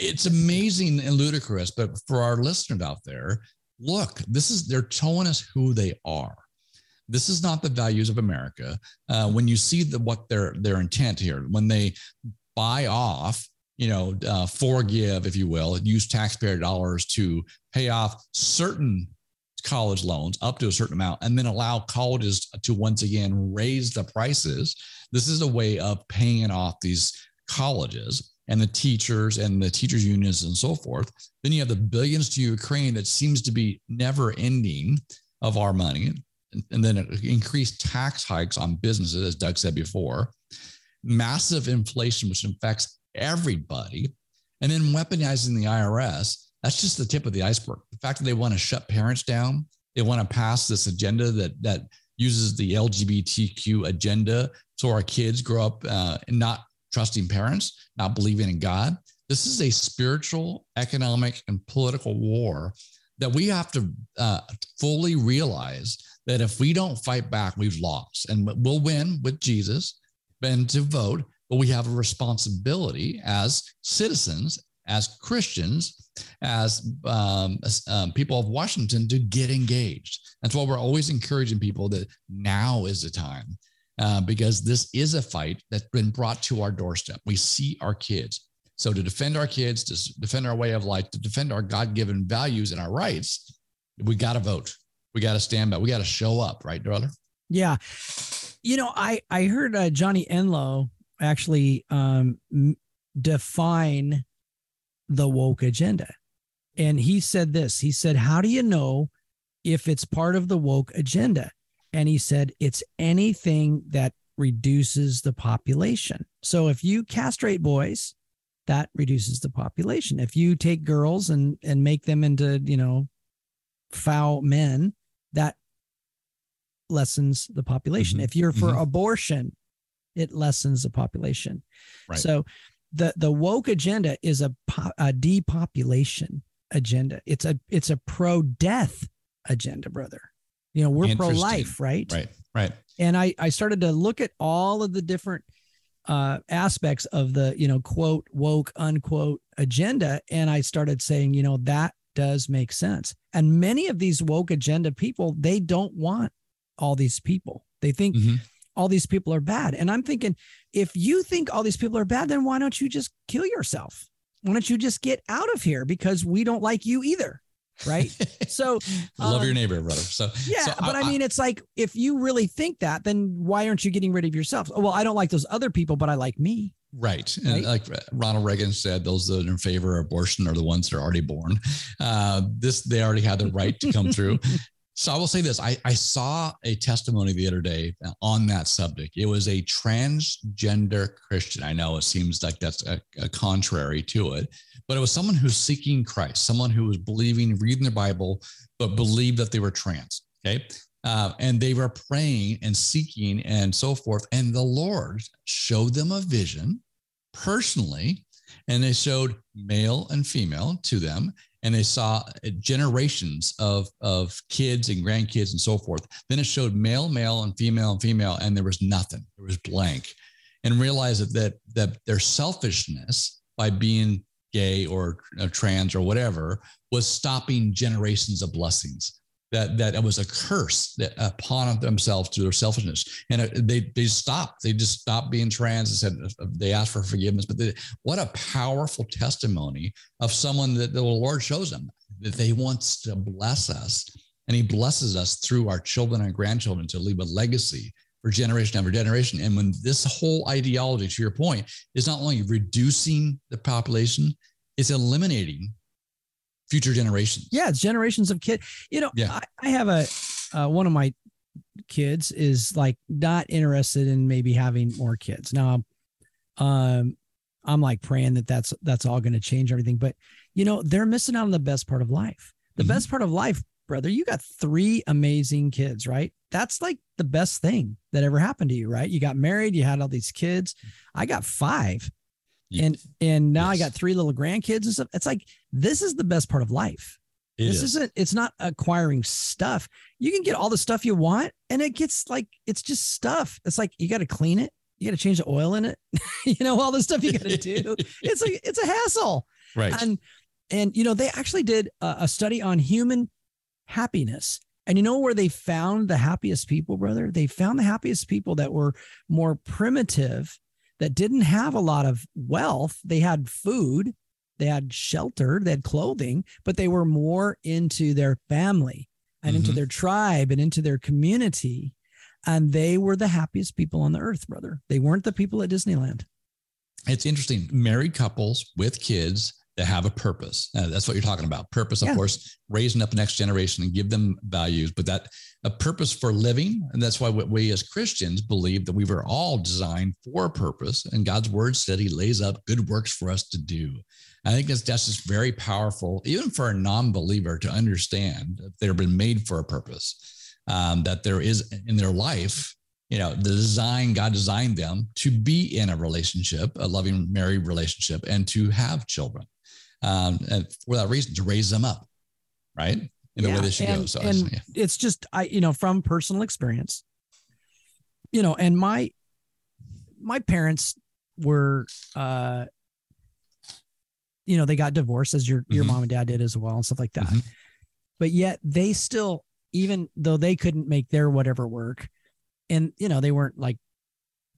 it's amazing and ludicrous, but for our listeners out there, look, this is they're telling us who they are. This is not the values of America. Uh, when you see the what their their intent here, when they buy off, you know, uh, forgive, if you will, use taxpayer dollars to pay off certain college loans up to a certain amount, and then allow colleges to once again raise the prices. This is a way of paying off these colleges and the teachers and the teachers unions and so forth. Then you have the billions to Ukraine that seems to be never ending of our money. And then increased tax hikes on businesses, as Doug said before, massive inflation, which affects everybody, and then weaponizing the IRS. That's just the tip of the iceberg. The fact that they want to shut parents down, they want to pass this agenda that that uses the LGBTQ agenda, so our kids grow up uh, not trusting parents, not believing in God. This is a spiritual, economic, and political war that we have to uh, fully realize that if we don't fight back, we've lost. And we'll win with Jesus and to vote, but we have a responsibility as citizens, as Christians, as, um, as um, people of Washington to get engaged. That's why we're always encouraging people that now is the time uh, because this is a fight that's been brought to our doorstep. We see our kids. So to defend our kids, to defend our way of life, to defend our God-given values and our rights, we got to vote. We got to stand by. We got to show up, right, brother? Yeah. You know, I I heard uh, Johnny Enlow actually um, define the woke agenda, and he said this. He said, "How do you know if it's part of the woke agenda?" And he said, "It's anything that reduces the population. So if you castrate boys, that reduces the population. If you take girls and and make them into you know foul men, that lessens the population. Mhm. If you're for Mhm. abortion, it lessens the population. Right. So the the woke agenda is a, po- a depopulation agenda. It's a it's a pro death agenda, brother. You know, we're pro life, right? Right, right. and I I started to look at all of the different uh, aspects of the you know quote woke unquote agenda, and I started saying you know that does make sense. And many of these woke agenda people they don't want all these people. They think Mhm. all these people are bad, and I'm thinking if you think all these people are bad, then why don't you just kill yourself? Why don't you just get out of here because we don't like you either, right? so <laughs> Love your um, neighbor, brother. So yeah, so but I, mean, it's like if you really think that, then why aren't you getting rid of yourself? Oh, well, I don't like those other people, but I like me. Right. And Right? like Ronald Reagan said, those that are in favor of abortion are the ones that are already born. Uh, this, they already have the right to come through. <laughs> So I will say this: I, I saw a testimony the other day on that subject. It was a transgender Christian. I know it seems like that's a, a contrary to it, but it was someone who's seeking Christ, someone who was believing, reading the Bible, but believed that they were trans. Okay. Uh, and they were praying and seeking and so forth. And the Lord showed them a vision personally, and they showed male and female to them and they saw generations of of kids and grandkids and so forth. Then it showed male, male, and female and female, and there was nothing. There was blank, and realized that that, that their selfishness by being gay or uh, trans or whatever was stopping generations of blessings. That that it was a curse that upon themselves to their selfishness. And they they stopped. They just stopped being trans and said uh, they asked for forgiveness. But they, what a powerful testimony of someone that the lord shows them that they wants to bless us. And he blesses us through our children and grandchildren to leave a legacy for generation after generation and when this whole ideology to your point is not only reducing the population it's eliminating future generations. Yeah, it's generations of kids. You know, yeah. I, I have a uh, one of my kids is like not interested in maybe having more kids. Now, um, I'm like praying that that's that's all going to change everything. But you know, they're missing out on the best part of life. The mm-hmm. best part of life, brother. You got three amazing kids, right? That's like the best thing that ever happened to you, right? You got married, you had all these kids. I got five and and now yes. I got three little grandkids and stuff. It's like this is the best part of life. It this is. isn't. It's not acquiring stuff. You can get all the stuff you want, and it gets like it's just stuff. It's like you got to clean it. You got to change the oil in it. <laughs> you know all the stuff you got to do. it's like it's a hassle. Right. And and you know they actually did a, a study on human happiness. And you know where they found the happiest people, brother? They found the happiest people that were more primitive that didn't have a lot of wealth. They had food, they had shelter, they had clothing, but they were more into their family and mm-hmm. into their tribe and into their community. And they were the happiest people on the earth, brother. They weren't the people at Disneyland. It's interesting. Married couples with kids that have a purpose. Uh, that's what you're talking about. Purpose, of yeah. course, raising up the next generation and give them values, but that a purpose for living. And that's why we as Christians believe that we were all designed for a purpose. And God's word said he lays up good works for us to do. I think that's, that's just very powerful, even for a non believer to understand that they've been made for a purpose, um, that there is in their life. You know, the design, God designed them to be in a relationship, a loving married relationship, and to have children. Um, and for that reason, to raise them up, right? in yeah, the way they should and, go. So and yeah. it's just I, you know, from personal experience, you know, and my my parents were uh you know, they got divorced as your your mm-hmm. mom and dad did as well and stuff like that. Mm-hmm. But yet they still, even though they couldn't make their whatever work, and you know, they weren't like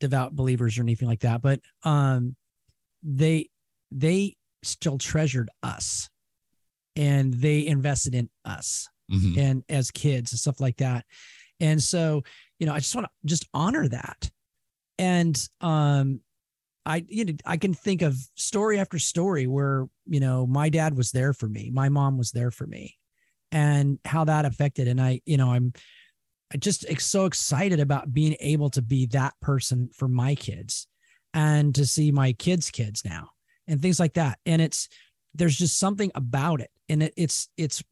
devout believers or anything like that, but um they they still treasured us and they invested in us mm-hmm. and as kids and stuff like that. And so, you know, I just want to just honor that. And um I you know I can think of story after story where, you know, my dad was there for me, my mom was there for me and how that affected and I, you know, I'm I just so excited about being able to be that person for my kids and to see my kids' kids now and things like that. And it's there's just something about it and it, it's it's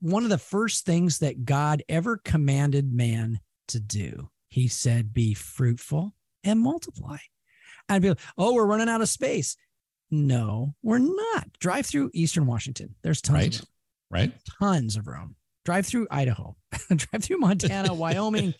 one of the first things that God ever commanded man to do. He said, "Be fruitful and multiply." And be like, "Oh, we're running out of space." No, we're not. Drive through Eastern Washington. There's tons right. of room. Right. Tons of room. Drive through Idaho. <laughs> Drive through Montana, Wyoming,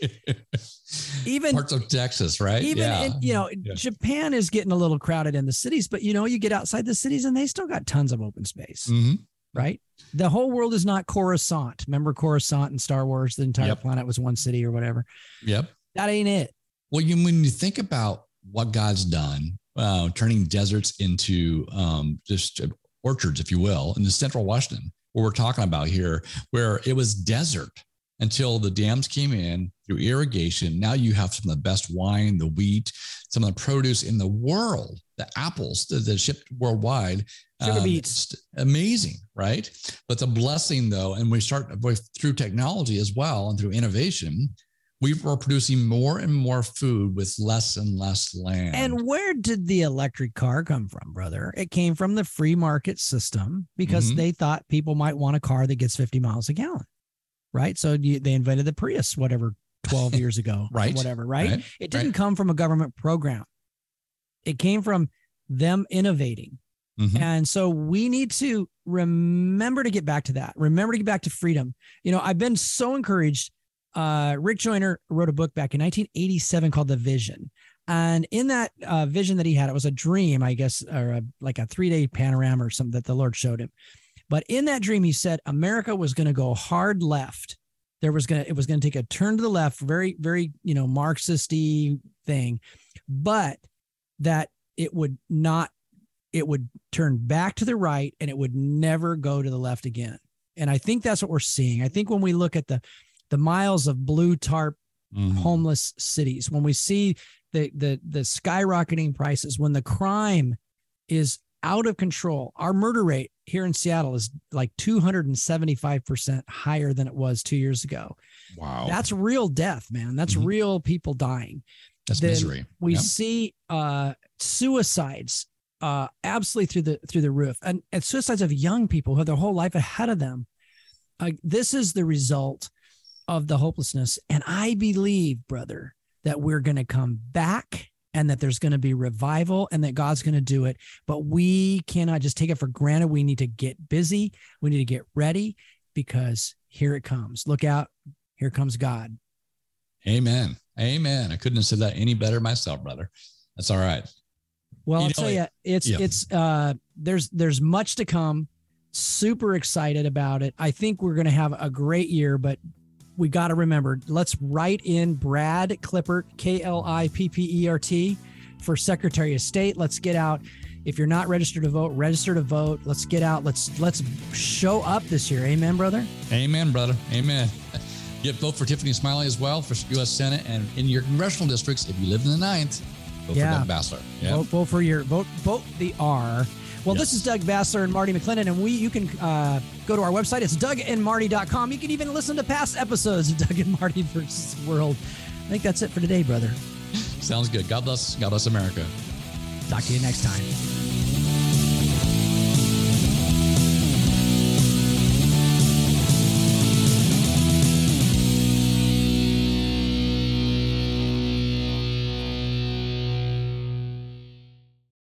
<laughs> even parts of Texas, right? Even yeah. in, you know, yeah. Japan is getting a little crowded in the cities, but you know, you get outside the cities and they still got tons of open space. Mm-hmm right? The whole world is not Coruscant. Remember Coruscant in Star Wars? The entire yep. planet was one city or whatever. Yep. That ain't it. Well, you when you think about what God's done, uh, turning deserts into um, just orchards, if you will, in the central Washington, what we're talking about here, where it was desert until the dams came in through irrigation. Now you have some of the best wine, the wheat, some of the produce in the world, the apples that, that shipped worldwide. Sugar Um, beets. amazing, right? But it's a blessing though. And we start with, through technology as well and through innovation, we are producing more and more food with less and less land. And where did the electric car come from, brother? It came from the free market system because Mhm. they thought people might want a car that gets 50 miles a gallon, right? So you, they invented the Prius, whatever, 12 <laughs> years ago, Right, Whatever, right? right, It didn't right. come from a government program. It came from them innovating. Mhm. And so we need to remember to get back to that. Remember to get back to freedom. You know, I've been so encouraged. Uh, Rick Joyner wrote a book back in 1987 called The Vision. And in that uh, vision that he had, it was a dream, I guess, or a, like a three day panorama or something that the Lord showed him. But in that dream, he said America was going to go hard left. There was going to, it was going to take a turn to the left, very, very, you know, Marxisty thing, but that it would not it would turn back to the right and it would never go to the left again. And I think that's what we're seeing. I think when we look at the the miles of blue tarp Mhm. homeless cities, when we see the the the skyrocketing prices, when the crime is out of control, our murder rate here in Seattle is like 275% higher than it was 2 years ago. Wow. That's real death, man. That's Mhm. real people dying That's then misery. we see uh suicides uh absolutely through the through the roof and, and suicides of young people who have their whole life ahead of them uh, this is the result of the hopelessness and i believe brother that we're going to come back and that there's going to be revival and that god's going to do it but we cannot just take it for granted we need to get busy we need to get ready because here it comes look out here comes god Amen. Amen. I couldn't have said that any better myself, brother. That's all right. Well, You I'll tell you, it's yeah. it's uh there's there's much to come. Super excited about it. I think we're gonna have a great year, but we got to remember, let's write in Brad Klippert, K L I P P E R T, for Secretary of State. Let's get out. If you're not registered to vote, register to vote. Let's get out. Let's let's show up this year. Amen, brother. Amen, brother. Amen. <laughs> Get vote for Tiffany Smiley as well for U.S. Senate and in your congressional districts. If you live in the ninth, vote Yeah. for Doug Basler. Yeah. Vote, vote for your vote. Vote the R. Well, this is Doug Basler and Marty McClendon, and we you can uh, go to our website. It's dougandmarty.com. You can even listen to past episodes of <laughs> Doug and Marty versus World. I think that's it for today, brother. Sounds good. God bless. God bless America. Talk to you next time.